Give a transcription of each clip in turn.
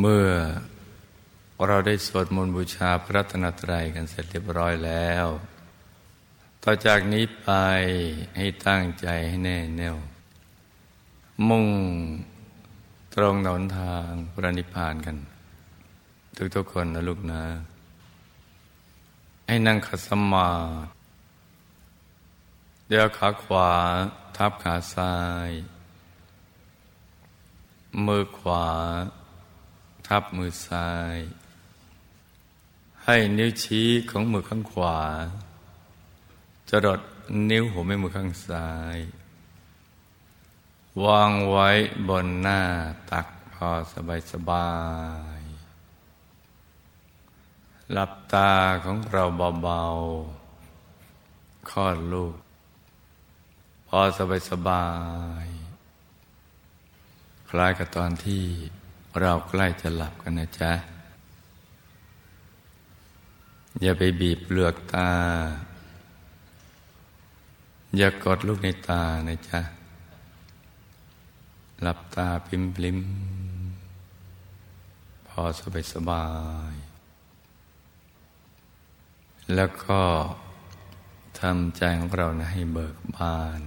เมื่อเราได้สวดมนต์บูชาพระรัตนตรัยกันเสร็จเรียบร้อยแล้ว ต่อจากนี้ไปให้ตั้งใจให้แน่แน่ว มุ่งตรงหนทางพระนิพพานกัน ทุกๆคนนะลูกนะ ให้นั่งขัดสมาธิเดี๋ยวขาขวาทับขาซ้าย มือขวา ทับมือซ้าย ให้นิ้วชี้ของมือข้างขวาจะดดนิ้วหัวแม่มือข้างซ้าย วางไว้บนหน้าตักพอสบายสบายหลับตาของเราเบาๆคลอดลูก พอสบายสบาย คล้ายกับตอนที่ เราใกล้จะหลับกันนะจ๊ะ อย่าไปบีบเปลือกตา อย่ากดลูกในตานะจ๊ะ หลับตาพิมพลิมพอสบายสบาย แล้วก็ทำใจของเรานะให้เบิกบาน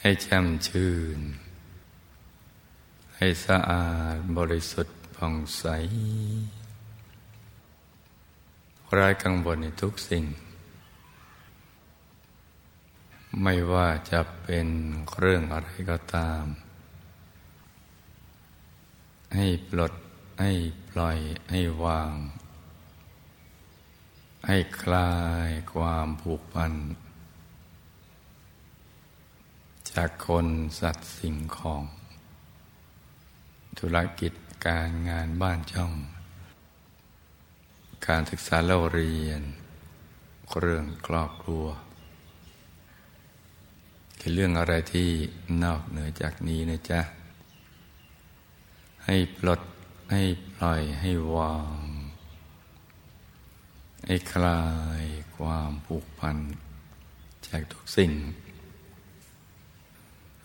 ให้แช่มชื่น ให้สะอาดบริสุทธิ์ผ่องใสไรายกังวลในทุกสิ่ง ไม่ว่าจะเป็นเรื่องอะไรก็ตาม ให้ปลดให้ปล่อยให้วาง ให้คลายความผูกพัน จากคนสัตว์สิ่งของ ธุรกิจการงานบ้านช่อง การศึกษาเล่าเรียน เรื่องครอบครัวคือเรื่องอะไรที่นอกเหนือจากนี้นะจ๊ะ ให้ปลดให้ปล่อยให้วางให้คลายความผูกพันจากทุกสิ่ง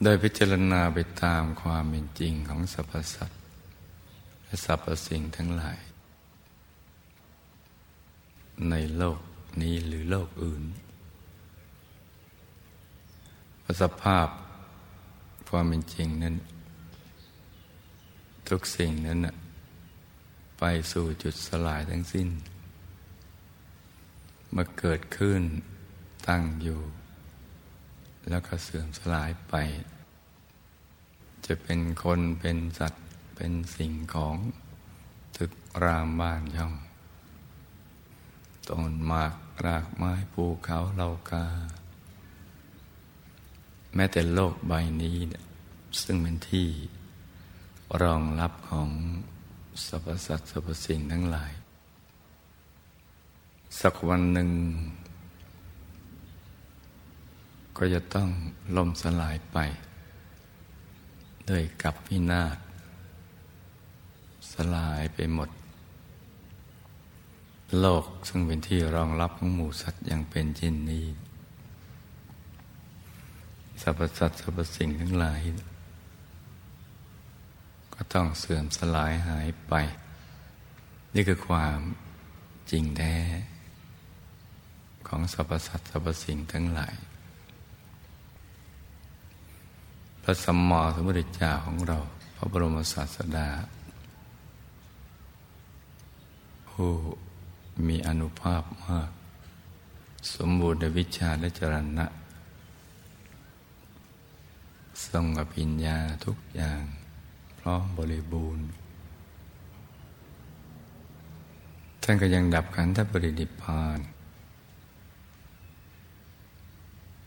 โดยพิจารณาไปตามความเป็นจริงของสรรพสัตว์และสรรพสิ่งทั้งหลาย ในโลกนี้หรือโลกอื่นสภาพความเป็นจริงนั้น ทุกสิ่งนั้นไปสู่จุดสลายทั้งสิ้นมาเกิดขึ้นตั้งอยู่ แล้วก็เสื่อมสลายไป จะเป็นคนเป็นสัตว์เป็นสิ่งของตึกรามบ้านช่องต้นหมากรากไม้ภูเขาเหล่ากา แม้แต่โลกใบนี้ซึ่งเป็นที่รองรับของสรรพสัตว์สรรพสิ่งทั้งหลาย สักวันหนึ่ง ก็จะต้องล่มสลายไป ด้วยกับพินาศสลายไปหมด โลกซึ่งเป็นที่รองรับของหมู่สัตว์อย่างเป็นเช่นนี้สรรพสัตว์สรรพสิ่งทั้งหลาย ก็ต้องเสื่อมสลายหายไป นี่คือความจริงแท้ ของสรรพสัตว์สรรพสิ่งทั้งหลาย พระสัมมาสัมพุทธเจ้าของเรา พระบรมศาสดา ผู้มีอนุภาพมาก สมบูรณ์ในวิชาและจรณะทรงอภิญญาทุกอย่าง พร้อมบริบูรณ์ ท่านก็ยังดับขันธปรินิพาน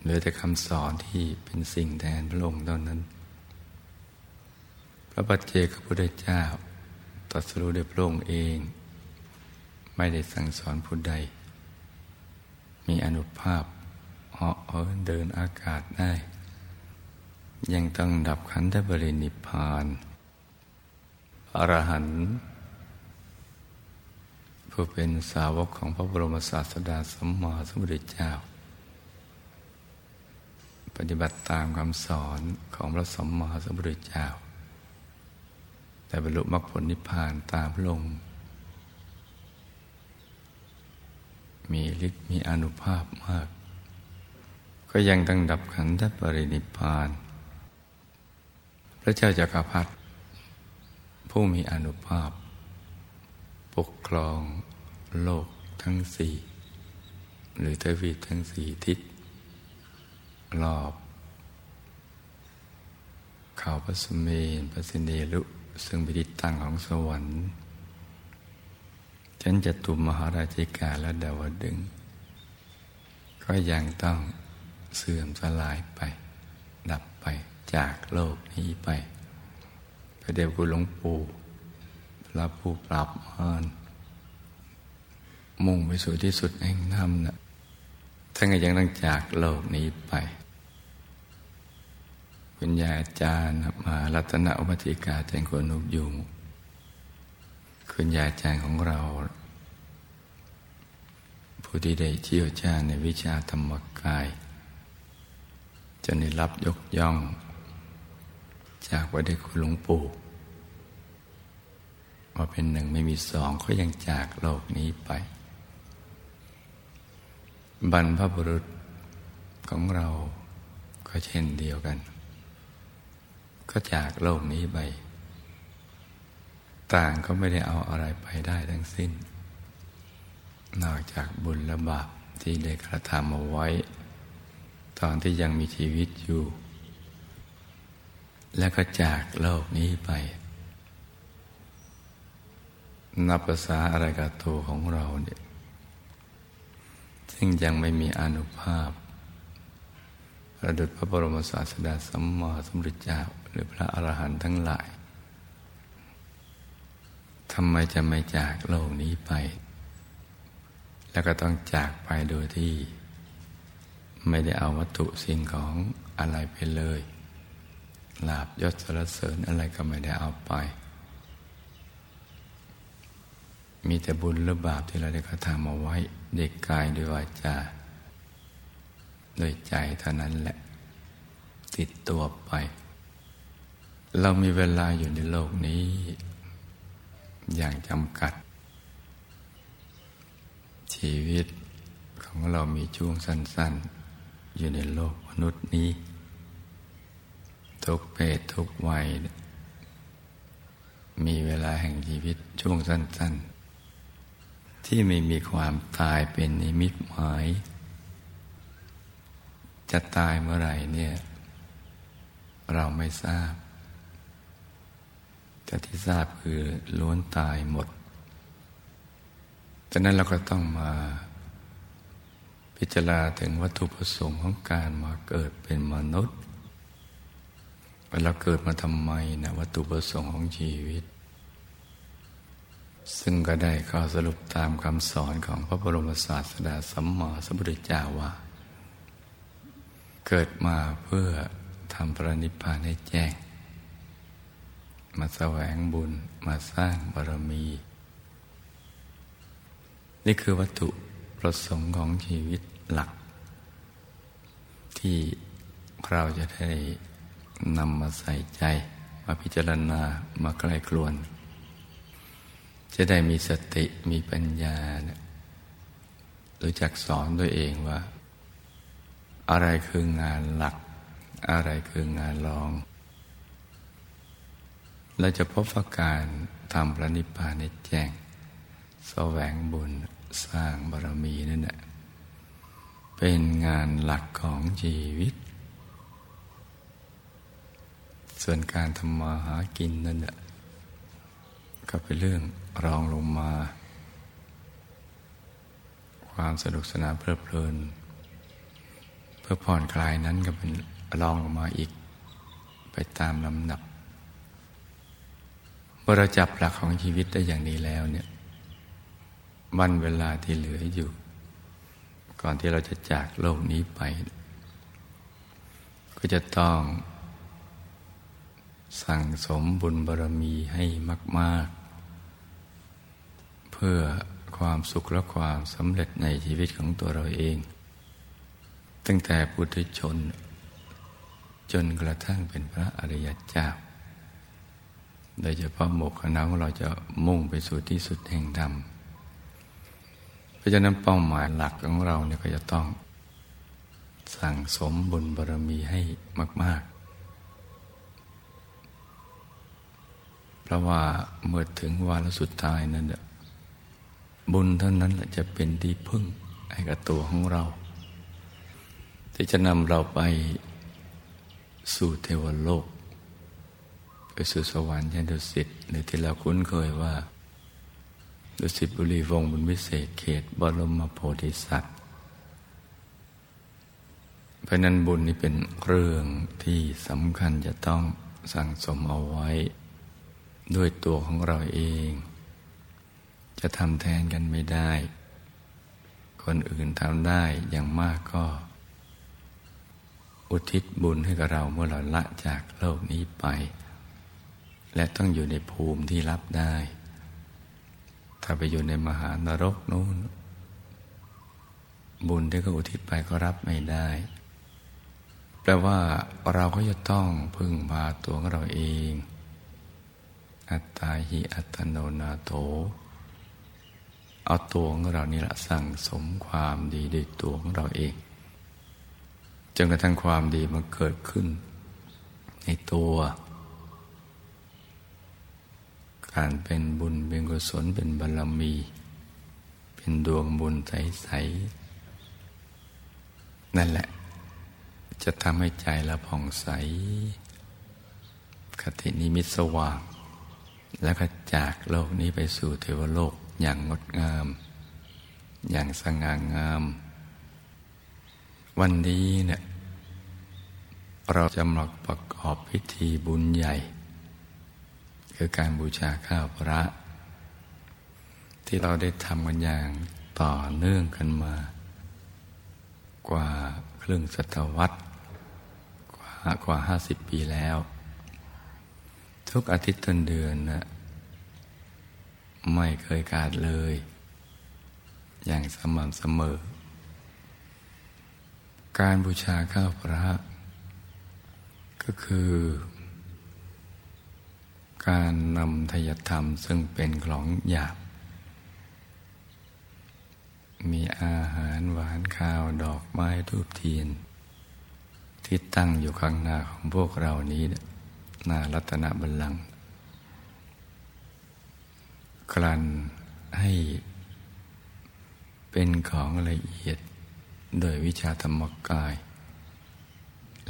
เหลือแต่คำสอนที่เป็นสิ่งแทนพระองค์เท่านั้น พระปัจเจกพุทธเจ้าตรัสรู้ด้วยพระองค์เอง ไม่ได้สั่งสอนผู้ใด มีอนุภาพเหาะเหินเดินอากาศได้ ยังต้องดับขันธบรินิพานอรหันต์ผู้เป็นสาวกของพระบรมศาสดาสมมาสมุทรเจ้า ปฏิบัติตามคำสอนของพระสมมาสัมพุทธเจ้า แต่บรรลุมรรคผลนิพพานตามลงค์มีฤทธิ์มีอนุภาพมาก ก็ยังตั้งดับขันธปรินิพพาน พระเจ้าจักรพรรดิผู้มีอนุภาพ ปกครองโลกทั้งสี่ หรือทวีทั้งสี่ทิศ รอบ เขาพระสเมนพระสิเนลุ ซึ่งเป็นที่ตั้งของสวรรค์ฉันจะตุมมหาราชิกาและดาวดึง ก็ยังต้องเสื่อมสลายไป ดับไปจากโลกนี้ไป พระเดวกุหลวงปู่พระผู้ปราบมารมุ่งไปสู่ที่สุดแห่งธรรมนะ ท่านก็ยังต้องจากโลกนี้ไป คุณยายอาจารย์มารัตนอุปติกาแจงคนนุกยุงคุณยายอาจารย์ของเรา ผู้ที่ได้เชี่ยวชาญในวิชาธรรมกาย จะได้รับยกย่อง จากวัดคุณหลวงปู่ว่าเป็นหนึ่งไม่มีสองก็ยังจากโลกนี้ไป บรรพบุรุษของเราก็เช่นเดียวกัน ก็จากโลกนี้ไป ต่างก็ไม่ได้เอาอะไรไปได้ทั้งสิ้น นอกจากบุญและบาปที่ได้กระทำเอาไว้ ตอนที่ยังมีชีวิตอยู่ แล้วก็จากโลกนี้ไป นับภาษาอะไรกับตัวของเราเนี่ย ซึ่งยังไม่มีอนุภาพประดุจพระบรมศาสดาสัมมาสัมพุทธเจ้าหรือพระอรหันต์ทั้งหลายทำไมจะไม่จากโลกนี้ไป แล้วก็ต้องจากไปโดยที่ ไม่ได้เอาวัตถุสิ่งของอะไรไปเลยลาบยศสรเสริญอะไรก็ไม่ได้เอาไป มีแต่บุญหรือบาปที่เราได้กระทำเอาไว้เด็กกายด้วยวาจาด้วยใจเท่านั้นแหละ ติดตัวไป เรามีเวลาอยู่ในโลกนี้ อย่างจำกัด ชีวิตของเรามีช่วงสั้น ๆ อยู่ในโลกมนุษย์นี้ ทุกเพศทุกวัย มีเวลาแห่งชีวิตช่วงสั้น ๆ ที่ไม่มีความตายเป็นนิมิตหมาย จะตายเมื่อไหร่เนี่ย เราไม่ทราบ แต่ที่ทราบคือล้วนตายหมดดังนั้นเราก็ต้องมา พิจารณาถึงวัตถุประสงค์ของการมาเกิดเป็นมนุษย์เวลาเกิดมาทำไมนะวัตถุประสงค์ของชีวิต ซึ่งก็ได้ข้อสรุปตามคำสอนของพระบรมศาสดาสัมมาสัมพุทธเจ้าว่า เกิดมาเพื่อทำพระนิพพานให้แจ้ง มาแสวงบุญมาสร้างบารมี นี่คือวัตถุประสงค์ของชีวิตหลัก ที่เราจะได้นำมาใส่ใจ มาพิจารณามาใกล้ครวน จะได้มีสติมีปัญญารู้จักสอนตัวเองว่า อะไรคืองานหลัก อะไรคืองานรอง เราจะพบว่าการทำพระนิพพานในแจ้งแสวงบุญสร้างบารมีนั่นแหละเป็นงานหลักของชีวิต ส่วนการทำมาหากินนั่นแหละก็เป็นเรื่อง รองลงมา ความสนุกสนานเพลิดเพลิน เพื่อผ่อนคลายนั้นก็เป็นลองออกมาอีก ไปตามลำดับเมื่อเราจับหลักของชีวิตได้อย่างนี้แล้วเนี่ยวันเวลาที่เหลืออยู่ ก่อนที่เราจะจากโลกนี้ไป ก็จะต้องสั่งสมบุญบารมีให้มากๆ เพื่อความสุขและความสำเร็จในชีวิตของตัวเราเอง ตั้งแต่พุทธชน จนกระทั่งเป็นพระอริยเจ้า โดยเฉพาะหมกคณะของเราจะมุ่งไปสู่ที่สุดแห่งธรรมเพราะฉะนั้นเป้าหมายหลักของเราเนี่ยก็จะต้อง สั่งสมบุญบารมีให้มากๆเพราะว่าเมื่อถึงวาระสุดท้ายนั้น บุญเท่านั้นแหละจะเป็นที่พึ่งให้กับตัวของเรา ที่จะนำเราไปสู่เทวโลก ไปสู่สวรรค์ยันดุสิตหรือที่เราคุ้นเคยว่าดุสิตบุรีวงบุญวิเศษเขตบรมโพธิสัตว์เพราะนั้นบุญนี้เป็นเรื่องที่สำคัญจะต้องสั่งสมเอาไว้ ด้วยตัวของเราเอง จะทำแทนกันไม่ได้ คนอื่นทำได้อย่างมากก็ อุทิศบุญให้กับเราเมื่อเราละจากโลกนี้ไป และต้องอยู่ในภูมิที่รับได้ ถ้าไปอยู่ในมหานรกนู้น บุญที่เขาอุทิศไปก็รับไม่ได้ แปลว่าเราก็จะต้องพึ่งพาตัวของเราเอง อัตตาหิอัตโนนาโถ เอาตัวของเรานี่แหละสั่งสมความดีด้วยตัวของเราเองจนกระทั่งความดีมันเกิดขึ้น ในตัว การเป็นบุญเป็นกุศลเป็นบารรมี เป็นดวงบุญใสๆนั่นแหละ จะทำให้ใจเราผ่องใส คตินิมิตสว่าง แล้วก็จากโลกนี้ไปสู่เทวโลก อย่างงดงาม อย่างสง่างาม วันนี้เนี่ยเราจะมาประกอบพิธีบุญใหญ่ คือการบูชาข้าวพระ ที่เราได้ทำกันอย่างต่อเนื่องกันมา กว่าครึ่งศตวรรษกว่ากว่าห้าสิบปีแล้ว ทุกอาทิตย์ต้นเดือนนะ ไม่เคยขาดเลย อย่างสม่ำเสมอ การบูชาข้าวพระ ก็คือ การนำทยธรรมซึ่งเป็นของหยาบ มีอาหารหวานข้าวดอกไม้ทูบเทียน ที่ตั้งอยู่ข้างหน้าของพวกเรานี้หน้ารัตนบัลลังก์ กลั่นให้เป็นของละเอียดโดยวิชาธรรมกาย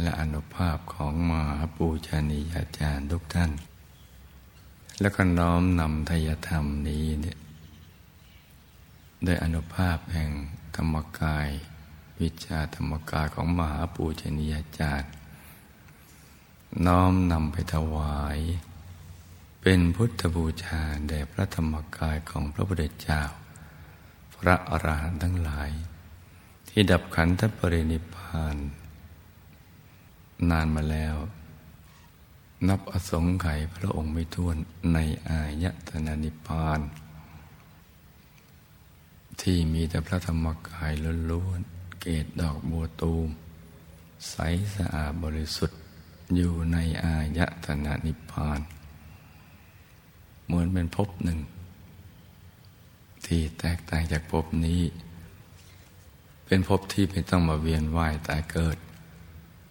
และอนุภาพของมหาปูชนียาจารย์ทุกท่าน แล้วก็น้อมนำทยธรรมนี้เนี่ยโดยอนุภาพแห่งธรรมกาย วิชาธรรมกายของมหาปูชนียาจารย์ น้อมนำไปถวาย เป็นพุทธบูชาแด่พระธรรมกายของพระพุทธเจ้า พระอรหันต์ทั้งหลาย ที่ดับขันธปรินิพานนานมาแล้ว นับอสงไขยพระองค์ไม่ท้วนในอายตนานิพาน ที่มีแต่พระธรรมกายล้วนๆเกตดอกบัวตูม ใสสะอาดบริสุทธิ์อยู่ในอายตนานิพาน เหมือนเป็นภพหนึ่ง ที่แตกต่างจากภพนี้ เป็นภพที่ไม่ต้องมาเวียนว่ายตายเกิด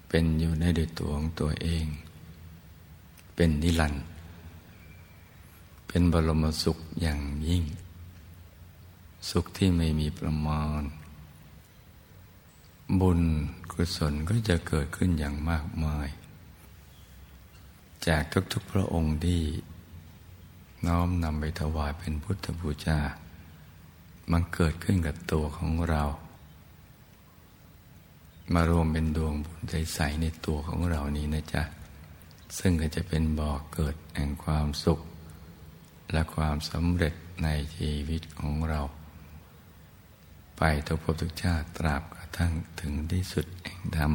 เป็นอยู่ในด้วยตัวของตัวเอง เป็นนิรันดร์เป็นบรมสุขอย่างยิ่ง สุขที่ไม่มีประมาณ บุญกุศลก็จะเกิดขึ้นอย่างมากมาย จากทุกๆพระองค์ที่ น้อมนำไปถวายเป็นพุทธบูชามันเกิดขึ้นกับตัวของเรา มารวมเป็นดวงบุญใสๆในตัวของเรานี้นะจ๊ะ ซึ่งก็จะเป็นบ่อกเกิดแห่งความสุข และความสำเร็จในชีวิตของเรา ไปทุกภพทุกชาติตราบกระทั่งถึงที่สุดแห่งธรรม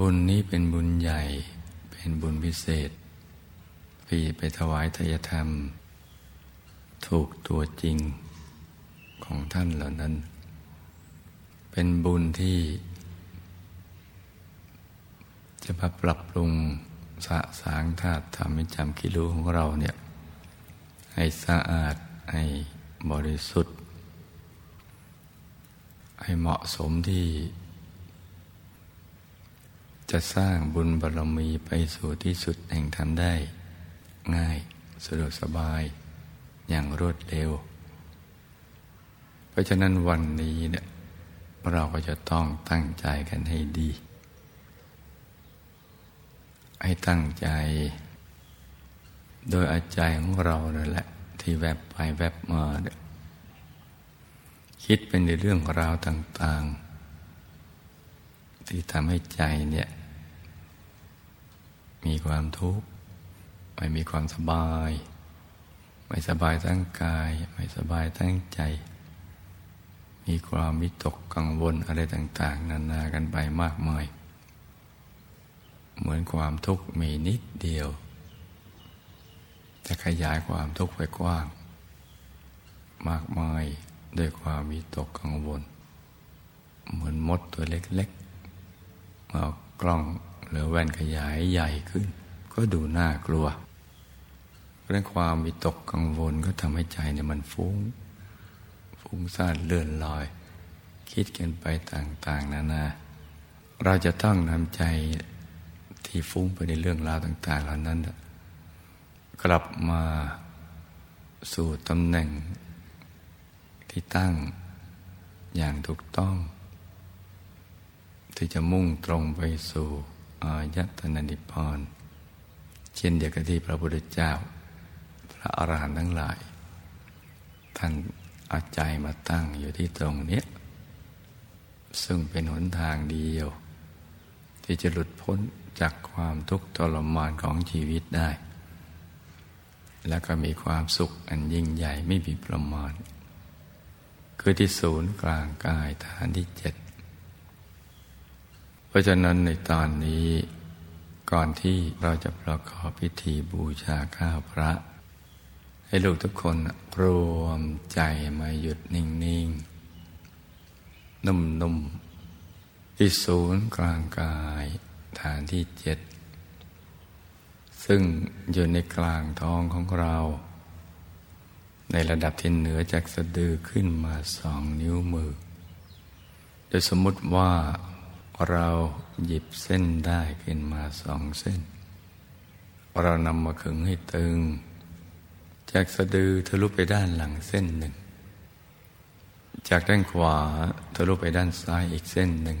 บุญนี้เป็นบุญใหญ่ เป็นบุญพิเศษ พี่ไปถวายทายธรรม ถูกตัวจริงของท่านเหล่านั้น เป็นบุญที่ จะมาปรับปรุงสะสางธาตุธรรมให้จำคิดรู้ของเราเนี่ย ให้สะอาด ให้บริสุทธิ์ ให้เหมาะสมที่จะสร้างบุญบารรมีไปสู่ที่สุดแห่งธรรมได้ ง่าย สะดวกสบายอย่างรวดเร็ว เพราะฉะนั้นวันนี้เนี่ยเราก็จะต้องตั้งใจกันให้ดี ให้ตั้งใจ โดยอาใจของเรานั่นแหละ ที่แวบไปแวบมาเนี่ยคิดเป็นในเรื่องราวต่าง ๆ ที่ทำให้ใจเนี่ย มีความทุกข์ ไม่มีความสบาย ไม่สบายทั้งกาย ไม่สบายทั้งใจ มีความวิตกกังวลอะไรต่าง ๆ นานากันไปมากมาย เหมือนความทุกข์มีนิดเดียว จะขยายความทุกข์ไปกว้าง มากมายด้วยความวิตกกังวล เหมือนมดตัวเล็กๆเอากล้องหรือแว่นขยายใหญ่ขึ้น ก็ดูน่ากลัว เรื่องความวิตกกังวลก็ทำให้ใจเนี่ยมันฟุ้ง ฟุ้งซ่านเลื่อนลอย คิดกันไปต่างๆนานาเราจะต้องนำใจที่ฟุ้งไปในเรื่องราวต่าง ๆ เหล่านั้น กลับมาสู่ตำแหน่งที่ตั้งอย่างถูกต้อง ที่จะมุ่งตรงไปสู่อายตนะนิพพานเช่นเดียวกับที่พระพุทธเจ้า พระอรหันต์ทั้งหลาย ท่านเอาใจมาตั้งอยู่ที่ตรงนี้ ซึ่งเป็นหนทางเดียว ที่จะหลุดพ้นจากความทุกข์ทรมานของชีวิตได้ แล้วก็มีความสุขอันยิ่งใหญ่ไม่มีประมาณ คือที่ศูนย์กลางกายฐานที่เจ็ด เพราะฉะนั้นในตอนนี้ก่อนที่เราจะประกอบพิธีบูชาข้าวพระ ให้ลูกทุกคนรวมใจมาหยุดนิ่งๆนุ่มๆที่ศูนย์กลางกายฐานที่เจ็ด ซึ่งอยู่ในกลางท้องของเรา ในระดับที่เหนือจากสะดือขึ้นมาสองนิ้วมือ โดยสมมติว่าเราหยิบเส้นได้ขึ้นมาสองเส้น เรานำมาขึงให้ตึง จากสะดือทะลุไปด้านหลังเส้นหนึ่ง จากด้านขวาทะลุไปด้านซ้ายอีกเส้นหนึ่ง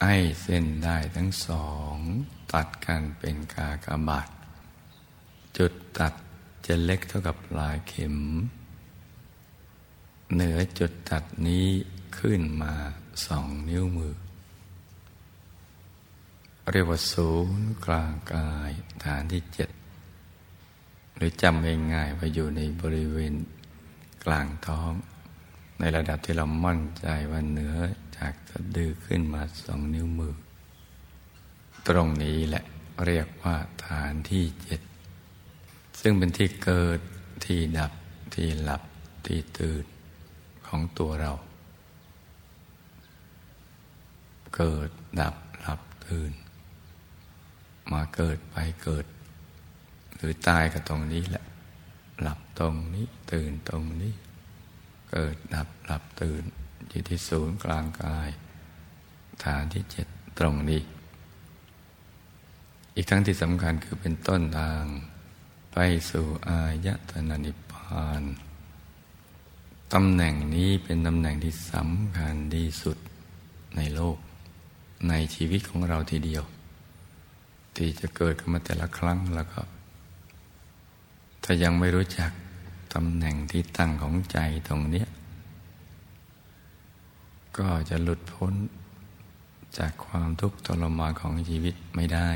ไอ้เส้นได้ทั้งสอง ตัดกันเป็นกากบาท จุดตัดจะเล็กเท่ากับปลายเข็ม เหนือจุดตัดนี้ขึ้นมาสองนิ้วมือ เรียกว่าศูนย์กลางกายฐานที่เจ็ด รือจำง่ายๆว่าอยู่ในบริเวณกลางท้อง ในระดับที่เรามั่นใจว่าเหนือจากสะดือขึ้นมาสองนิ้วมือ ตรงนี้แหละเรียกว่าฐานที่เจ็ดซึ่งเป็นที่เกิดที่ดับที่หลับที่ตื่นของตัวเรา เกิดดับหลับตื่น มาเกิดไปเกิด หรือตายก็ตรงนี้แหละ หลับตรงนี้ ตื่นตรงนี้ เกิดดับหลับตื่นอยู่ที่ศูนย์กลางกาย ฐานที่เจ็ดตรงนี้ อีกทั้งที่สำคัญคือเป็นต้นทาง ไปสู่อายตนะนิพพานตำแหน่งนี้เป็นตำแหน่งที่สำคัญที่สุดในโลก ในชีวิตของเราทีเดียว ที่จะเกิดขึ้นมาแต่ละครั้งแล้วก็ ถ้ายังไม่รู้จักตำแหน่งที่ตั้งของใจตรงนี้ก็จะหลุดพ้นจากความทุกข์ทรมานของชีวิตไม่ได้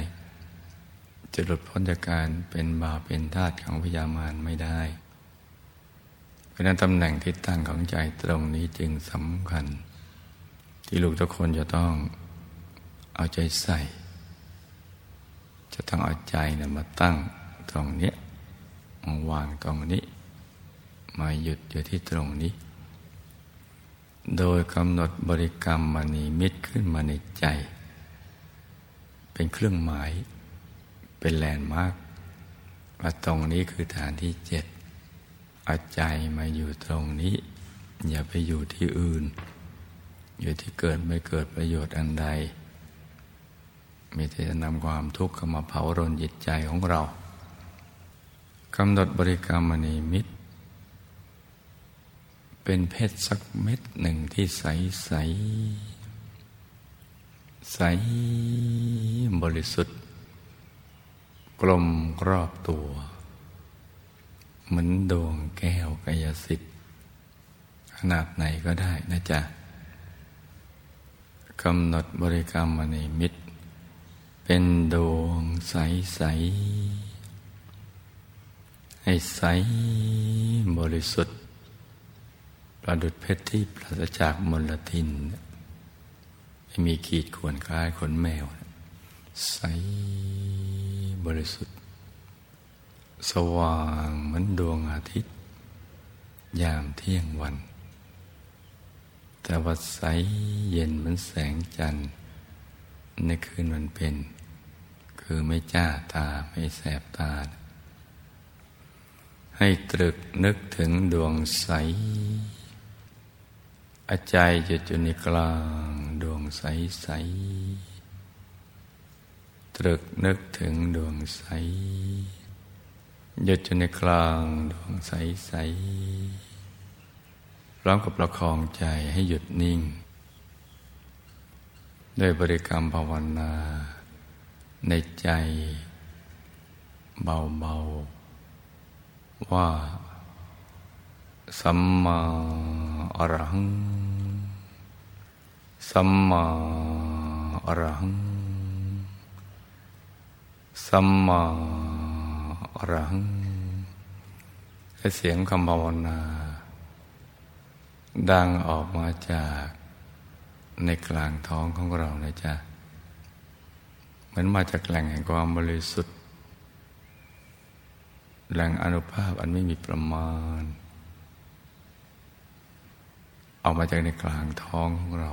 จะหลุดพ้นจากการเป็นบาปเป็นทาสของพยามารไม่ได้ เพราะนั้นตำแหน่งที่ตั้งของใจตรงนี้จึงสำคัญ ที่ลูกทุกคนจะต้องเอาใจใส่ จะต้องเอาใจนะมาตั้งตรงนี้ วางตรงนี้ มาหยุดอยู่ที่ตรงนี้ โดยกำหนดบริกรรมมณีมิตรขึ้นมาในใจ เป็นเครื่องหมาย เป็นแลนด์มาร์กว่าตรงนี้คือฐานที่เจ็ดเอาใจมาอยู่ตรงนี้ อย่าไปอยู่ที่อื่น อยู่ที่เกิดไม่เกิดประโยชน์อันใด มีแต่จะนำความทุกข์เข้ามาเผารนจิตใจของเรา กำหนดบริกรรมมณีมิตร เป็นเพชรสักเม็ดหนึ่งที่ใสใส ใสบริสุทธิ์ กลมรอบตัว เหมือนดวงแก้วกายสิทธิ์ ขนาดไหนก็ได้นะจ๊ะกำหนดบริกรรมมณีมิตร เป็นดวงใสใส ให้ใสบริสุทธิ์ ประดุดเพชรที่ปราศจากมลทิน ไม่มีขีดข่วนคล้ายขนแมว ใสบริสุทธิ์ สว่างเหมือนดวงอาทิตย์ ยามเที่ยงวัน แต่ว่าใสเย็นเหมือนแสงจันทร์ในคืนวันเป็น คือไม่จ้าตาไม่แสบตา ให้ตรึกนึกถึงดวงใส อาใจจะจุในกลางดวงใสใส ตรึกนึกถึงดวงใสหยุดอยู่ในกลางดวงใสใสพร้อมกับประคองใจให้หยุดนิ่ง ด้วยบริกรรมภาวนา ในใจเบาๆ ว่าสัมมาอรหัง สัมมาอรหัง สัมมาอรหังให้เสียงคำภาวนา ดังออกมาจากในกลางท้องของเรานะจ๊ะ เหมือนมาจากแหล่งแห่งความบริสุทธิ์ แหลงอนุภาพอันไม่มีประมาณออกมาจากในกลางท้องของเรา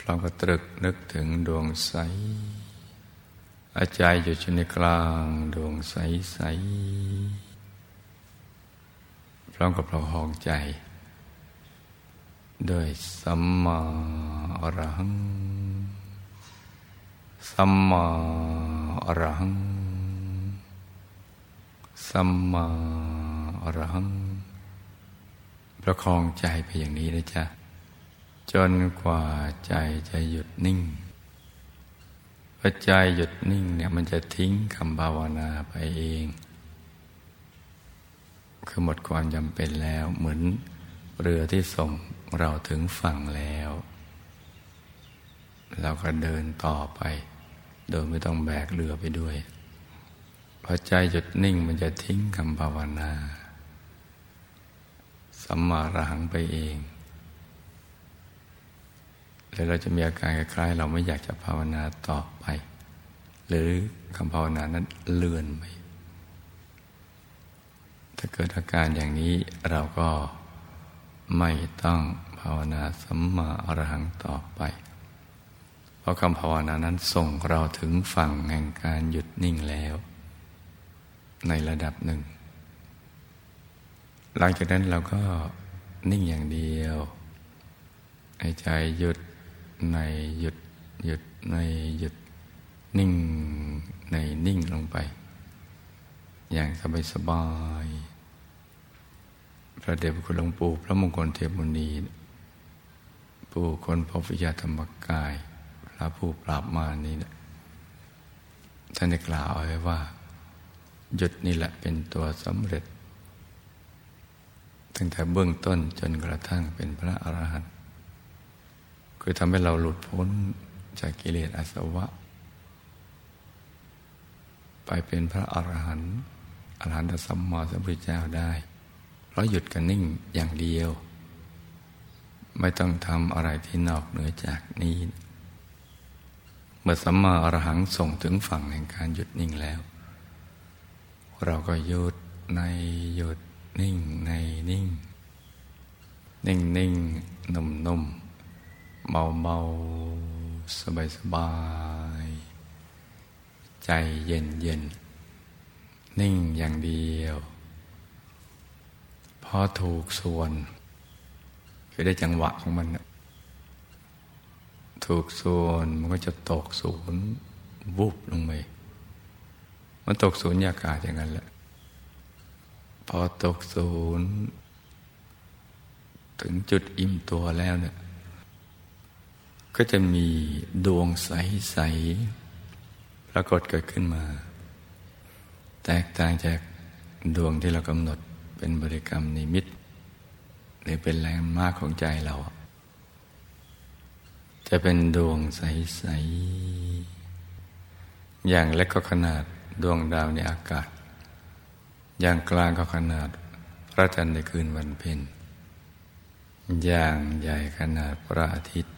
พร้อมกับตรึกนึกถึงดวงใส อาจารย์อยู่ชนในกลางดวงใสใสพร้อมกับประคองใจ ด้วยสัมมาอรหัง สัมมาอรหัง สัมมาอรหัง ประคองใจไปอย่างนี้นะจ๊ะ จนกว่าใจจะหยุดนิ่งพอใจหยุดนิ่งเนี่ยมันจะทิ้งคำภาวนาไปเอง คือหมดความจำเป็นแล้วเหมือนเรือที่ส่งเราถึงฝั่งแล้ว เราก็เดินต่อไป โดยไม่ต้องแบกเรือไปด้วย พอใจหยุดนิ่งมันจะทิ้งคำภาวนา สัมมาระหังไปเอง แล้วเราจะมีอาการคล้ายๆเราไม่อยากจะภาวนาต่อไป หรือคำภาวนานั้นเลื่อนไป ถ้าเกิดอาการอย่างนี้เราก็ไม่ต้องภาวนาสัมมาอรหังต่อไป เพราะคำภาวนานั้นส่งเราถึงฝั่งแห่งการหยุดนิ่งแล้ว ในระดับหนึ่ง หลังจากนั้นเราก็นิ่งอย่างเดียวหายใจหยุดในหยุดหยุดในหยุดนิ่งในนิ่งลงไป อย่างสบายสบายพระเดชพระคุณหลวงปู่พระมงคลเทพมุนีปู่คนพระวิยาธรรมกาย พระผู้ปราบมานี้ท่านได้กล่าวไว้ว่า หยุดนี่แหละเป็นตัวสำเร็จ ตั้งแต่เบื้องต้นจนกระทั่งเป็นพระอรหันต์คือทำให้เราหลุดพ้นจากกิเลสอาสวะ ไปเป็นพระอรหันต์อรหันตสัมมาสัมพุทธเจ้าได้เพราะหยุดกันนิ่งอย่างเดียว ไม่ต้องทำอะไรที่นอกเหนือจากนี้เมื่อสัมมาอรหังส่งถึงฝั่งแห่งการหยุดนิ่งแล้ว เราก็หยุดในหยุดนิ่งในนิ่ง นิ่งนิ่งนุ่มนุ่มเบาเบาสบายสบาย ใจเย็นเย็นนิ่งอย่างเดียว พอถูกส่วน คือได้จังหวะของมัน ถูกส่วนมันก็จะตกศูนย์วุบลงไป มันตกศูนย์ยากาศอย่างนั้นแหละ พอตกศูนย์ ถึงจุดอิ่มตัวแล้วเนี่ย ก็จะมีดวงใสๆปรากฏเกิดขึ้นมา แตกต่างจากดวงที่เรากำหนดเป็นบริกรรมนิมิตหรือเป็นแรงมากของใจเรา จะเป็นดวงใส ๆ อย่างเล็กก็ขนาด ดวงดาวในอากาศ อย่างกลางก็ขนาดพระจันทร์ในคืนวันเพ็ญอย่างใหญ่ขนาดพระอาทิตย์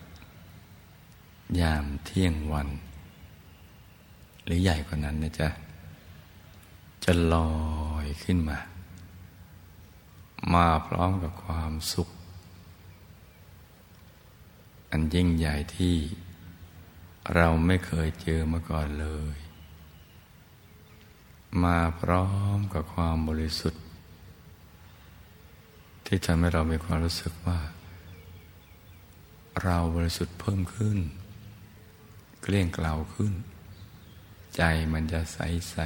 ยามเที่ยงวัน หรือใหญ่กว่านั้นนะจ๊ะ จะลอยขึ้นมา มาพร้อมกับความสุข อันยิ่งใหญ่ที่เราไม่เคยเจอมาก่อนเลย มาพร้อมกับความบริสุทธิ์ ที่ทำให้เรามีความรู้สึกว่า เราบริสุทธิ์เพิ่มขึ้น เกลี้ยงเกลาขึ้น ใจมันจะใสใส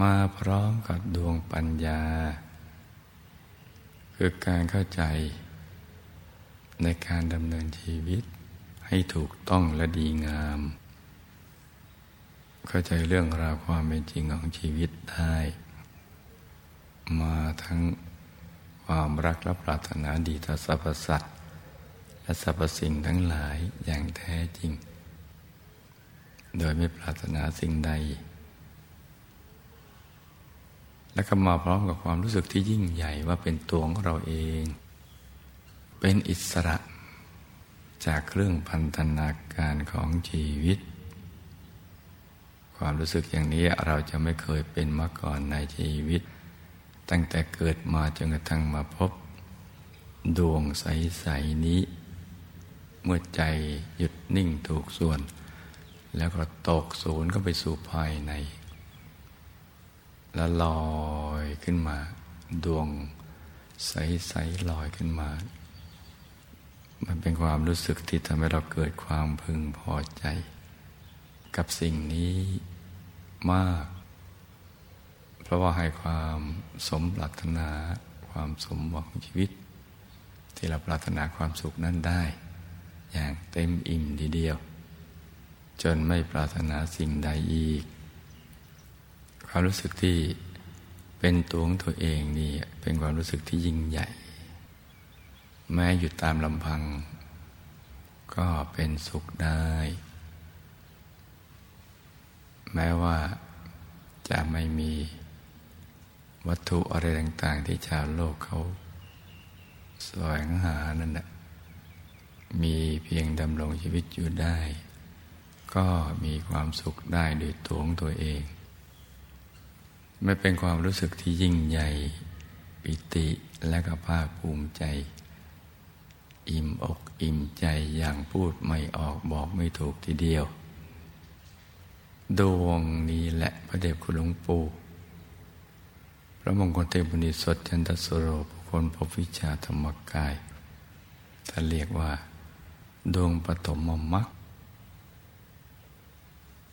มาพร้อมกับดวงปัญญา คือการเข้าใจ ในการดำเนินชีวิตให้ถูกต้องและดีงาม เข้าใจเรื่องราวความเป็นจริงของชีวิตได้ มาทั้งความรักและปรารถนาดีต่อสรรพสัตว์และสรรพสิ่งทั้งหลายอย่างแท้จริง โดยไม่ปรารถนาสิ่งใด และก็มาพร้อมกับความรู้สึกที่ยิ่งใหญ่ว่าเป็นตัวของเราเอง เป็นอิสระจากเครื่องพันธนาการของชีวิต ความรู้สึกอย่างนี้เราจะไม่เคยเป็นมาก่อนในชีวิต ตั้งแต่เกิดมาจนกระทั่งมาพบ ดวงใส ๆ นี้ เมื่อใจหยุดนิ่งถูกส่วน แล้วก็ตกศูนย์ก็ไปสู่ภายใน แล้วลอยขึ้นมา ดวงใส ๆ ลอยขึ้นมา มันเป็นความรู้สึกที่ทำให้เราเกิดความพึงพอใจ กับสิ่งนี้มาก เพราะว่าให้ความสมปรารถนาความสมหวังชีวิต ที่เราปรารถนาความสุขนั้นได้ อย่างเต็มอิ่มทีเดียว จนไม่ปรารถนาสิ่งใดอีก ความรู้สึกที่เป็นตัวของตัวเองนี่เป็นความรู้สึกที่ยิ่งใหญ่ แม้อยู่ตามลำพัง ก็เป็นสุขได้ แม้ว่าจะไม่มีวัตถุอะไรต่างๆ ที่ชาวโลกเขาแสวงหานั่นแหละมีเพียงดำรงชีวิตอยู่ได้ ก็มีความสุขได้โดยตัวของตัวเอง ไม่เป็นความรู้สึกที่ยิ่งใหญ่ปิติและก็ภาคภูมิใจ อิ่มอกอิ่มใจอย่างพูดไม่ออกบอกไม่ถูกทีเดียว ดวงนี้แหละพระเดชคุณหลวงปู่พระมงคลเทพุณิสดจันทสโรบุคคลพบวิชาธรรมกายท่านเรียกว่า ดวงปฐมมรรค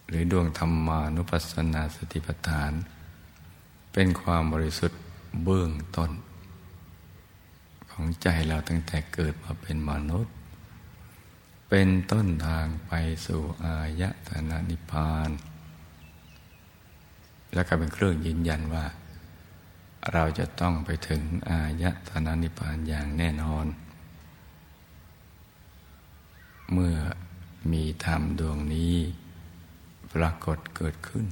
หรือดวงธรรมานุปัสสนาสติปัฏฐาน เป็นความบริสุทธิ์เบื้องต้น ของใจเราตั้งแต่เกิดมาเป็นมนุษย์ เป็นต้นทางไปสู่อายตนะนิพพาน และก็เป็นเครื่องยืนยันว่า เราจะต้องไปถึงอายตนะนิพพานอย่างแน่นอน เมื่อมีธรรมดวงนี้ปรากฏเกิดขึ้น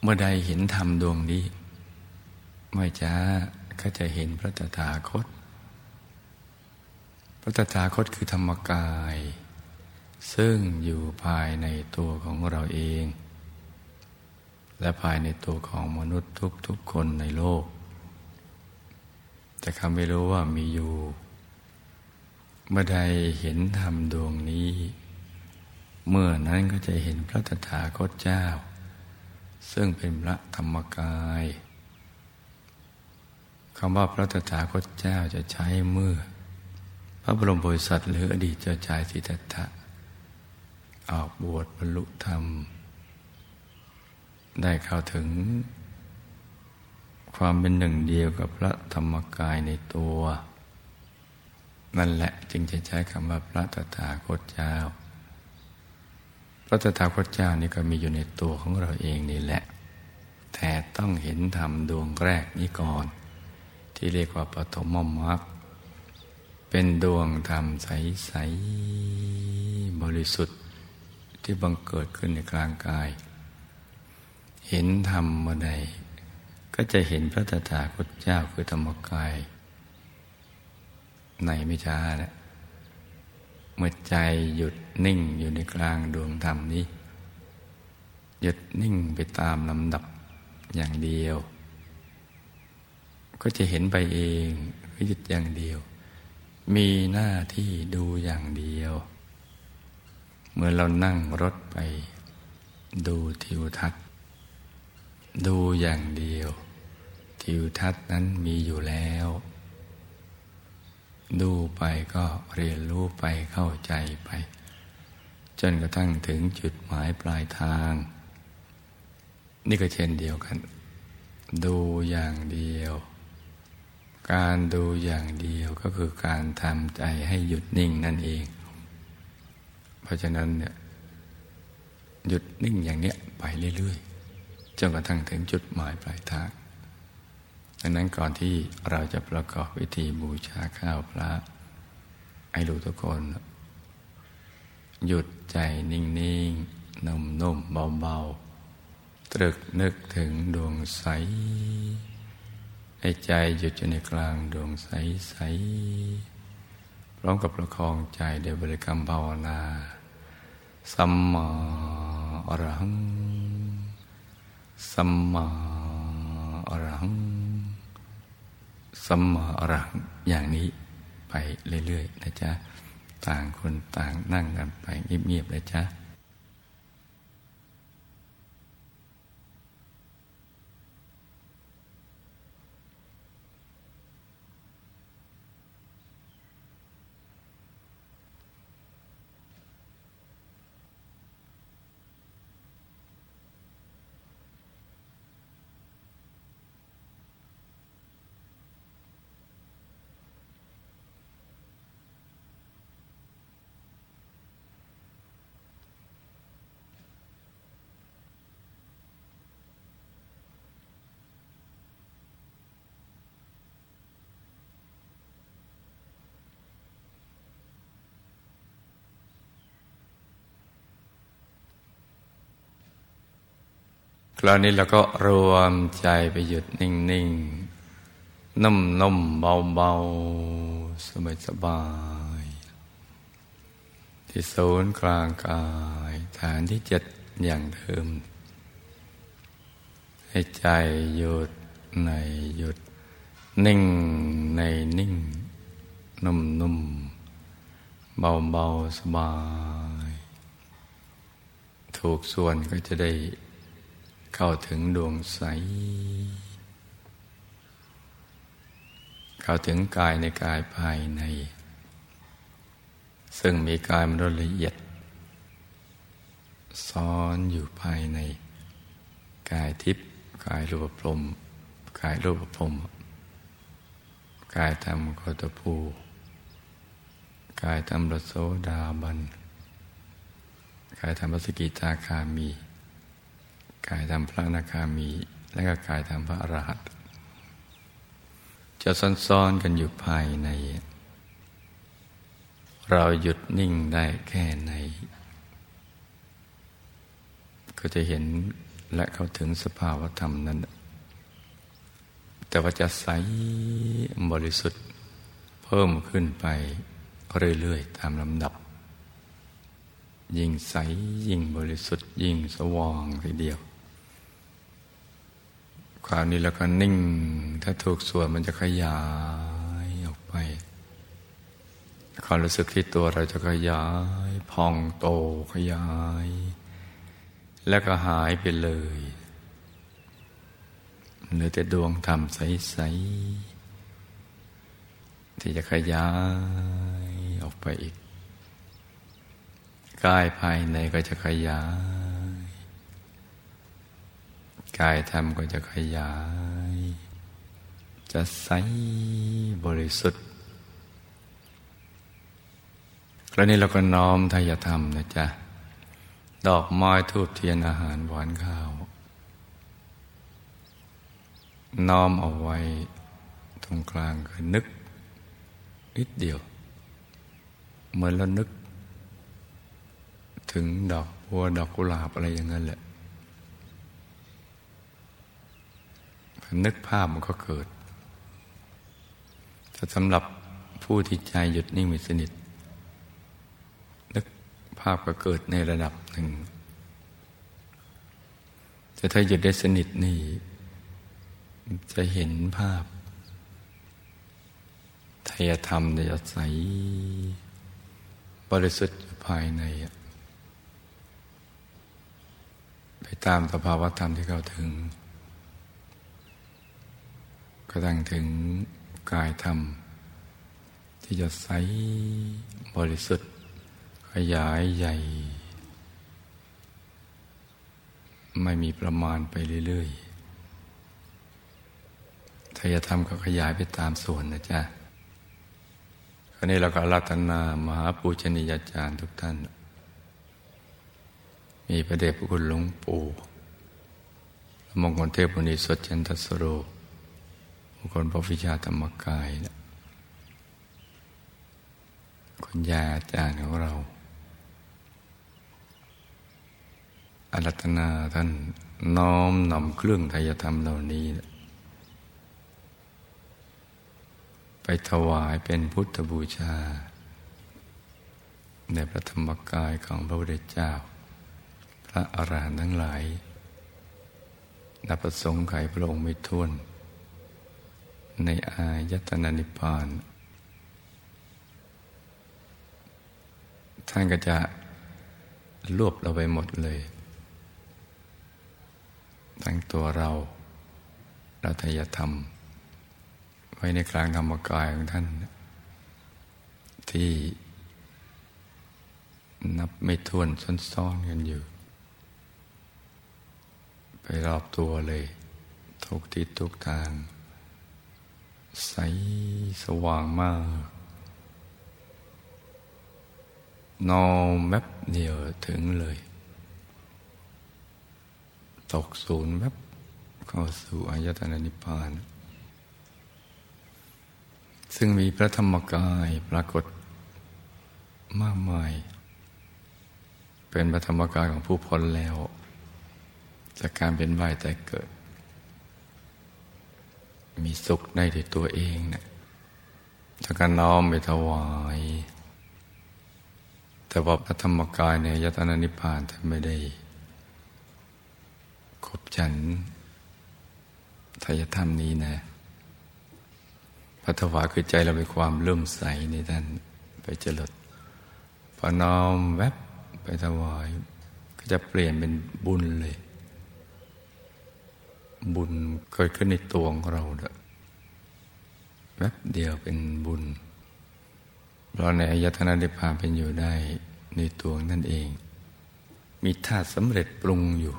เมื่อใดเห็นธรรมดวงนี้ ไม่ช้าก็จะเห็นพระตถาคต พระตถาคตคือธรรมกาย ซึ่งอยู่ภายในตัวของเราเอง และภายในตัวของมนุษย์ทุกๆคนในโลก แต่คำไม่รู้ว่ามีอยู่ เมื่อใดเห็นธรรมดวงนี้ เมื่อนั้นก็จะเห็นพระตถาคตเจ้า ซึ่งเป็นพระธรรมกายคำว่าพระตถาคตเจ้าจะใช้เมื่อ ระบรมโพธิสัตว์หรืออดีตเจ้าชายสิทธัตถะออกบวชบรรลุธรรม ได้เข้าถึง ความเป็นหนึ่งเดียวกับพระธรรมกายในตัว นั่นแหละจึงจะใช้คำว่าพระตถาคตเจ้า พระตถาคตเจ้านี่ก็มีอยู่ในตัวของเราเองนี่แหละ แต่ต้องเห็นธรรมดวงแรกนี้ก่อน ที่เรียกว่าปฐมมรรค เป็นดวงธรรมใส ๆ บริสุทธิ์ที่บังเกิดขึ้นในกลางกาย เห็นธรรมเมื่อใด ก็จะเห็นพระตถาคตเจ้าคือธรรมกาย ในไม่ช้าแหละเมื่อใจหยุดนิ่งอยู่ในกลางดวงธรรมนี้ หยุดนิ่งไปตามลำดับอย่างเดียว ก็จะเห็นไปเองหยุดอย่างเดียว มีหน้าที่ดูอย่างเดียว เมื่อเรานั่งรถไป ดูทิวทัศน์ ดูอย่างเดียว ทิวทัศน์นั้นมีอยู่แล้ว ดูไปก็เรียนรู้ไปเข้าใจไป จนกระทั่งถึงจุดหมายปลายทาง นี่ก็เช่นเดียวกัน ดูอย่างเดียว การดูอย่างเดียวก็คือการทำใจให้หยุดนิ่งนั่นเอง เพราะฉะนั้นเนี่ยหยุดนิ่งอย่างเนี้ยไปเรื่อยๆจนกระทั่งถึงจุดหมายปลายทางดังนั้นก่อนที่เราจะประกอบพิธีบูชาข้าวพระไอ้รู้ทุกคน หยุดใจนิ่งๆนุ่มๆเบาๆ ตรึกนึกถึงดวงใส ให้ใจหยุดอยู่ในกลางดวงใสๆพร้อมกับประคองใจโดยบริกรรมภาวนาสัมมาอรหัง สัมมาอรหัง สัมมาอรหัง อย่างนี้ไปเรื่อยๆนะจ๊ะ ต่างคนต่างนั่งกันไปเงียบๆเลยจ๊ะ คราวนี้เราก็รวมใจไปหยุดนิ่งนิ่งนุ่มนุ่มเบาเบาสบายสบาย ที่ศูนย์กลางกาย ฐานที่เจ็ดอย่างเดิม ให้ใจหยุดในหยุด นิ่งในนิ่ง นุ่มนุ่มเบาเบาสบาย ถูกส่วนก็จะได้ เข้าถึงดวงใส เข้าถึงกายในกายภายใน ซึ่งมีกายมนุษย์ละเอียด ซ้อนอยู่ภายใน กายทิพย์กายรูปพรมกายรูปพรมกายธรรมโคตภูกายธรรมรสโสดาบันกายธรรมสกิตาคามี กายทำพระนาคามี และก็กายทำพระอรหันต์จะซ้อนๆกันอยู่ภายใน เราหยุดนิ่งได้แค่ไหน ก็จะเห็นและเข้าถึงสภาวธรรมนั้น แต่ว่าจะใสบริสุทธิ์เพิ่มขึ้นไปเรื่อยๆตามลำดับ ยิ่งใสยิ่งบริสุทธิ์ยิ่งสว่างทีเดียว คราวนี้แล้วก็นิ่ง ถ้าถูกส่วนมันจะขยายออกไป ความรู้สึกที่ตัวเราจะขยายพองโตขยาย แล้วก็หายไปเลยเหลือแต่ดวงธรรมใส ๆ ที่จะขยายออกไปอีกกายภายในก็จะขยาย กายธรรมก็จะขยาย จะใสบริสุทธิ์แล้วนี้เราก็น้อมทายธรรมนะจ๊ะ ดอกไม้ทูบเทียนอาหารหวานข้าว น้อมเอาไว้ตรงกลางคือนึก นิดเดียว เหมือนเรานึก ถึงดอกบัวดอกกุหลาบอะไรอย่างนั้นแหละ นึกภาพมันก็เกิดแต่สำหรับผู้ที่ใจหยุดนิ่งม่สนิท นึกภาพก็เกิดในระดับหนึ่ง แต่ถ้าหยุดได้สนิทนี่ จะเห็นภาพทายธรรมจะใสบริสุทธิ์อยู่ภายใน ไปตามสภาวะธรรมที่เขาถึง ก็ตั้งถึงกายธรรม ที่จะใสบริสุทธิ์ ขยายใหญ่ ไม่มีประมาณไปเรื่อยๆทายธรรมก็ขยายไปตามส่วนนะจ๊ะคราวนี้เราก็รัตนามหาปูชนียาจารย์ทุกท่าน มีพระเดชพระคุณหลวงปู่มงคลเทพบุณีสดจันทสโร มงคลพระวิชาธรรมกายคุณยาอาจารย์ของเราอารัตนาท่านน้อมนำเครื่องไทยธรรมเหล่านี้ ไปถวายเป็นพุทธบูชา ในพระธรรมกายของพระพุทธเจ้า พระอรหันต์ทั้งหลายนับประสงค์ไขพระองค์ไม่ท้วน ในอายตนะนิพพาน ท่านก็จะรวบเราไปหมดเลย ทั้งตัวเรารัตยธรรม ไว้ในกลางธรรมกายของท่าน ที่นับไม่ถ้วนซ้อนๆกันอยู่ ไปรอบตัวเลย ทุกทิศทุกทาง ใสสว่างมาก นอนแมบเดียวถึงเลย ตกศูนย์แบบเข้าสู่อายตนะนิพพาน ซึ่งมีพระธรรมกายปรากฏมากมาย เป็นพระธรรมกายของผู้พ้นแล้ว จากการเป็นว่ายแต่เกิด มีสุขในที่ตัวเองเนะี่ยจากการน้อมไปถวาย แต่ว่าพระธรรมกายในยตนานิพพานท่านไม่ได้ขบฉันทายธรรมนี้นะพระถวาคือใจเราเป็นความเลื่อมใสในท่านไปจรดพอน้อมแวบไปถวาย ก็จะเปลี่ยนเป็นบุญเลย บุญเกิดขึ้นในตัวของเราเด้อแวบเดียวเป็นบุญ เราในอายตนะนิพพานเป็นอยู่ได้ในตัวนั่นเอง มีธาตุสำเร็จปรุงอยู่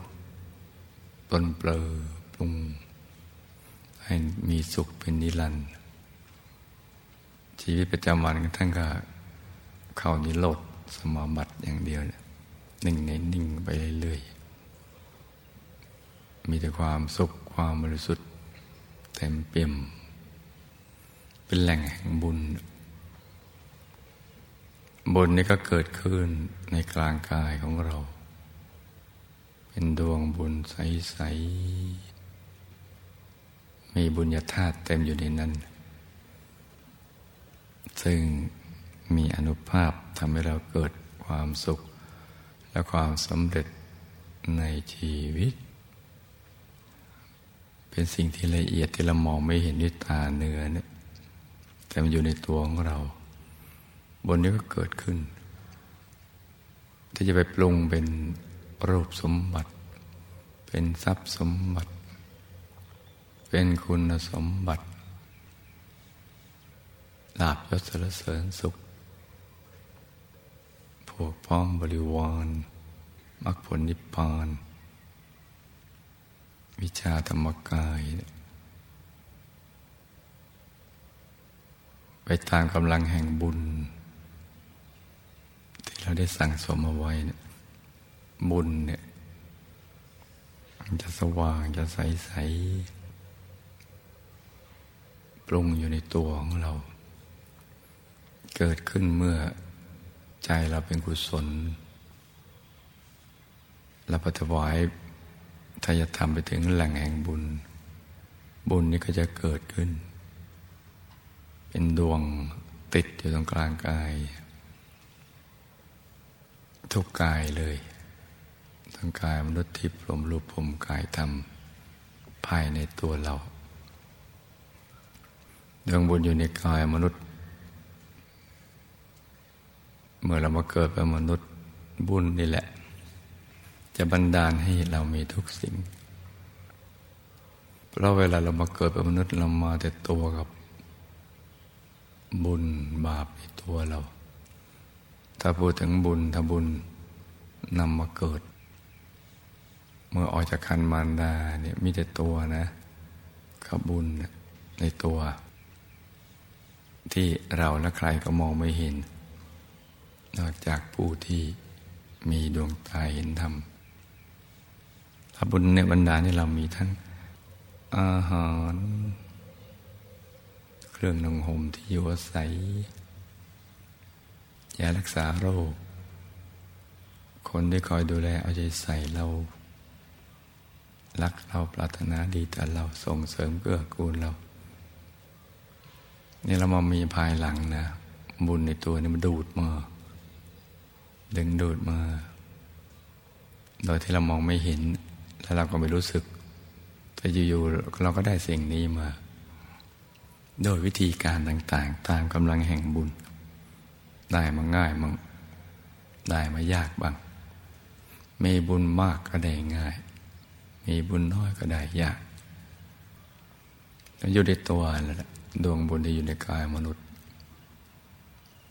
ปนเปลือปรุง ให้มีสุขเป็นนิรันดร์ชีวิตประจำวันท่านก็เข้านิโรธสมาบัติอย่างเดียวนิ่งในนิ่งไปเรื่อยๆ มีแต่ความสุขความบริสุทธิ์เต็มเปี่ยม เป็นแหล่งแห่งบุญ บุญนี้ก็เกิดขึ้นในกลางกายของเรา เป็นดวงบุญใส ๆ มีบุญญาธาตุเต็มอยู่ในนั้น ซึ่งมีอนุภาพทำให้เราเกิดความสุขและความสำเร็จในชีวิต เป็นสิ่งที่ละเอียดที่เรามองไม่เห็นด้วยตาเนื้อเนี่ย แต่มันอยู่ในตัวของเราบุญนี้ก็เกิดขึ้นที่จะไปปรุงเป็นรูปสมบัติ เป็นทรัพย์สมบัติ เป็นคุณสมบัติลาบยศสรเสริญสุขพวกพ้องบริวารมรรคผลนิพพาน วิชาธรรมกาย ไปตามกำลังแห่งบุญ ที่เราได้สั่งสมเอาไว้เนี่ยบุญเนี่ยจะสว่างจะใสใสปรุงอยู่ในตัวของเรา เกิดขึ้นเมื่อใจเราเป็นกุศลเราปฏิวัติ ถ้าจะทำไปถึงแหล่งแห่งบุญ บุญนี้ก็จะเกิดขึ้น เป็นดวงติดอยู่ตรงกลางกาย ทุกกายเลย ทั้งกายมนุษย์ทิพย์ลมรูปผมกายธรรม ภายในตัวเรา ดวงบุญอยู่ในกายมนุษย์ เมื่อเรามาเกิดเป็นมนุษย์บุญนี่แหละ จะบันดาลให้เรามีทุกสิ่ง เพราะเวลาเรามาเกิดเป็นมนุษย์เรามาแต่ตัวกับ บุญบาปในตัวเรา ถ้าพูดถึงบุญถ้าบุญนำมาเกิด เมื่อออกจากคันมารดาเนี่ยมีแต่ตัวนะขบุญในตัว ที่เราและใครก็มองไม่เห็น นอกจากผู้ที่มีดวงตาเห็นธรรม บุญในบรรดานี่เรามีทั้งอาหาร เครื่องนุ่งห่มที่อยู่อาศัยยารักษาโรค คนที่คอยดูแลเอาใจใส่เรารักเราปรารถนาดีแต่เราส่งเสริมเกื้อกูลเรานี่เรามามีภายหลังนะ บุญในตัวนี่มันดูดมา ดึงดูดมา โดยที่เรามองไม่เห็น แล้วเราก็ไม่รู้สึก แต่อยู่ๆเราก็ได้สิ่งนี้มา โดยวิธีการต่าง ๆ ตามกำลังแห่งบุญ ได้มาง่ายมั่งได้มายากบ้าง มีบุญมากก็ได้ง่าย มีบุญน้อยก็ได้ยากอยู่ในตัวแล้วดวงบุญที่อยู่ในกายมนุษย์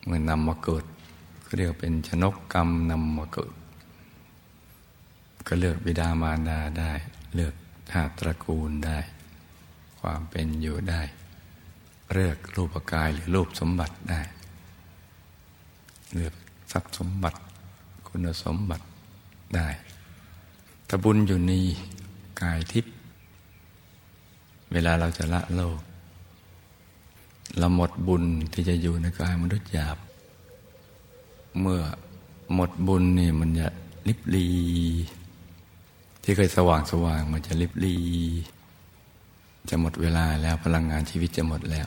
เมื่อนำมาเกิดก็เรียกเป็นชนกกรรมนำมาเกิด ก็เลือกบิดามารดาได้ เลือกธาตุตระกูลได้ ความเป็นอยู่ได้ เลือกรูปกายหรือรูปสมบัติได้ เลือกทรัพย์สมบัติ คุณสมบัติได้ถ้าบุญอยู่นี่กายทิพย์เวลาเราจะละโลก เราหมดบุญที่จะอยู่ในกายมนุษย์หยาบ เมื่อหมดบุญนี่มันจะลิบลี ที่เคยสว่างสว่างมันจะลิบลี จะหมดเวลาแล้วพลังงานชีวิตจะหมดแล้ว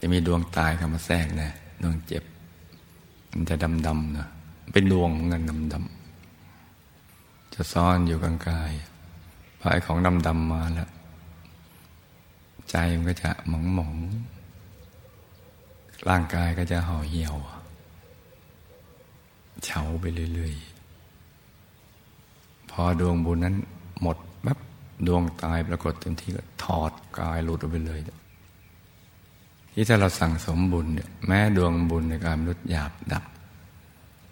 จะมีดวงตายเข้ามาแทรกนะดวงเจ็บ มันจะดำดำนะเป็นดวงเงินดำดำจะซ่อนอยู่กลางกายพอไอ้ของดำดำมาแล้ว ใจมันก็จะหมองหมองร่างกายก็จะห่อเหี่ยวเฉาไปเรื่อยๆ อดวงบุญนั้นหมดแบบดวงตายปรากฏเต็มที่ก็ถอดกายหลุดออกไปเลยที่ถ้าเราสั่งสมบุญเนี่ยแม้ดวงบุญในการลดหยาบดับ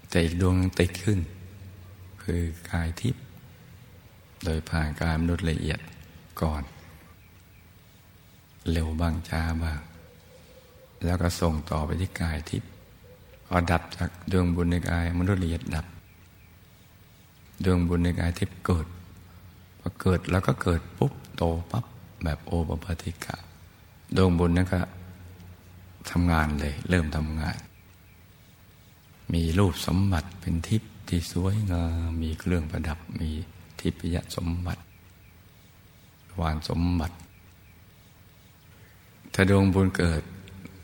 แต่อีกดวงติดขึ้น คือกายทิพย์โดยผ่านการมนุษย์ละเอียดก่อน เร็วบางช้าบ้าง แล้วก็ส่งต่อไปที่กายทิพย์พอดับจากดวงบุญในกายมนุษย์ละเอียดดับ ดวงบุญในกายทิพย์เกิดพอเกิดแล้วก็เกิดปุ๊บโตปั๊บแบบโอปปติกะดวงบุญนั้นก็ทำงานเลย เริ่มทำงาน มีรูปสมบัติเป็นทิพย์ที่สวยงามมีเครื่องประดับมีทิพยสมบัติวานสมบัติ ถ้าดวงบุญเกิด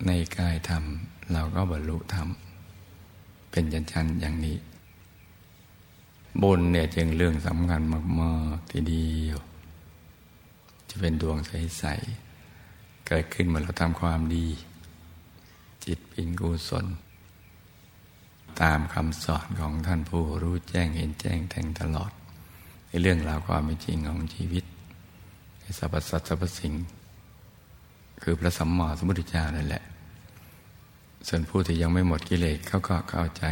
ในกายธรรม เราก็บรรลุธรรม เป็นยันชันอย่างนี้ บุญเนี่ยจึงเรื่องสำคัญมากๆทีเดียว จะเป็นดวงใสๆเกิดขึ้นเมื่อเราทำความดี จิตเป็นกุศล ตามคำสอนของท่านผู้รู้แจ้งเห็นแจ้งแทงตลอด ในเรื่องราวความเป็นจริงของชีวิต ในสรรพสัตว์สรรพสิ่ง คือพระสัมมาสัมพุทธเจ้านั่นแหละ ส่วนผู้ที่ยังไม่หมดกิเลสเขาก็เข้าใจ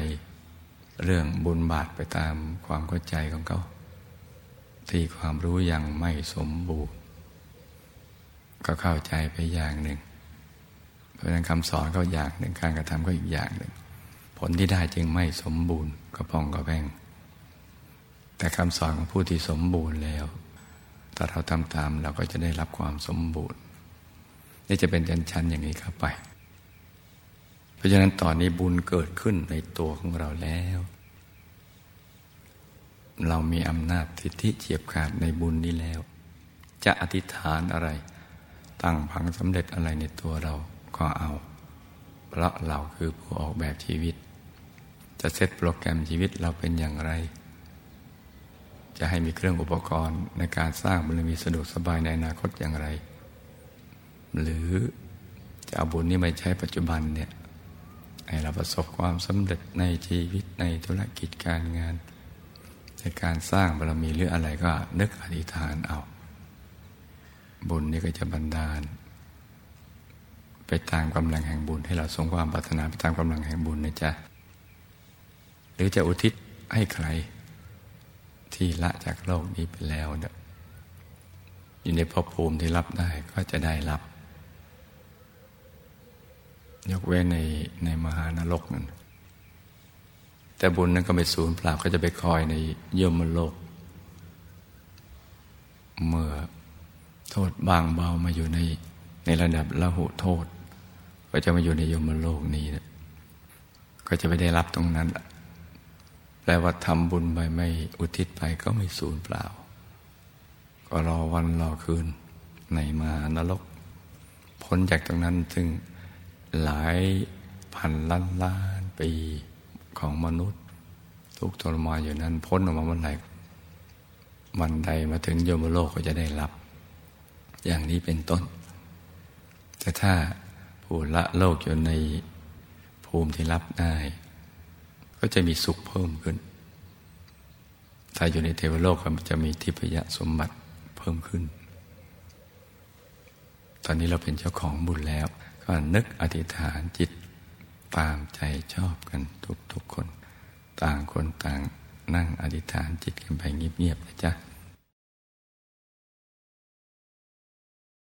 เรื่องบุญบาปไปตามความเข้าใจของเขา ที่ความรู้ยังไม่สมบูรณ์ ก็เข้าใจไปอย่างหนึ่ง เพราะนั้นคำสอนก็อย่างหนึ่งการกระทำก็อีกอย่างหนึ่ง ผลที่ได้จึงไม่สมบูรณ์ก็พองก็แบ่งแต่คำสอนของผู้ที่สมบูรณ์แล้วถ้าเราทำตามเราก็จะได้รับความสมบูรณ์ นี่จะเป็นชั้นๆอย่างนี้เข้าไป เพราะฉะนั้นตอนนี้บุญเกิดขึ้นในตัวของเราแล้ว เรามีอำนาจสิทธิเฉียบขาดในบุญนี้แล้ว จะอธิษฐานอะไร ตั้งพังสำเร็จอะไรในตัวเราก็เอา เพราะเราคือผู้ออกแบบชีวิต จะเซตโปรแกรมชีวิตเราเป็นอย่างไร จะให้มีเครื่องอุปกรณ์ในการสร้างบารมีสะดวกสบายในอนาคตอย่างไร หรือจะเอาบุญนี้มาใช้ปัจจุบันเนี่ย ให้เราประสบความสำเร็จในชีวิตในธุรกิจการงาน ในการสร้างบารมีหรืออะไรก็นึกอธิษฐานเอา บุญนี้ก็จะบันดาล ไปตามกำลังแห่งบุญ ให้เราสงความปรารถนาไปตามกำลังแห่งบุญนะจ๊ะหรือจะอุทิศให้ใคร ที่ละจากโลกนี้ไปแล้วเอยู่ในภพภูมิที่รับได้ก็จะได้รับ ยกเว้นในในมหานรกนั่นแต่บุญนั้นก็ไม่สูญเปล่าก็จะไปคอยในยมโลก เมื่อโทษบางเบามาอยู่ในในระดับละหุโทษ ก็จะมาอยู่ในยมโลกนี้นะก็จะไปได้รับตรงนั้นแปลว่าทำบุญไปไม่อุทิศไปก็ไม่สูญเปล่า ก็รอวันรอคืนในมานรก พ้นจากตรงนั้นซึ่ง หลายพันล้านล้านปีของมนุษย์ ทุกทรมานอยู่นั้นพ้นออกมาเมื่อไหร่วันใดมาถึงโยมโลกก็จะได้รับ อย่างนี้เป็นต้น แต่ถ้าผู้ละโลกอยู่ในภูมิที่รับได้ ก็จะมีสุขเพิ่มขึ้น ถ้าอยู่ในเทวโลกก็จะมีทิพยสมบัติเพิ่มขึ้น ตอนนี้เราเป็นเจ้าของบุญแล้ว ก็นึกอธิษฐานจิตตามใจชอบกันทุกๆคน ต่างคนต่างนั่งอธิษฐานจิตกันไปเงียบๆนะจ๊ะ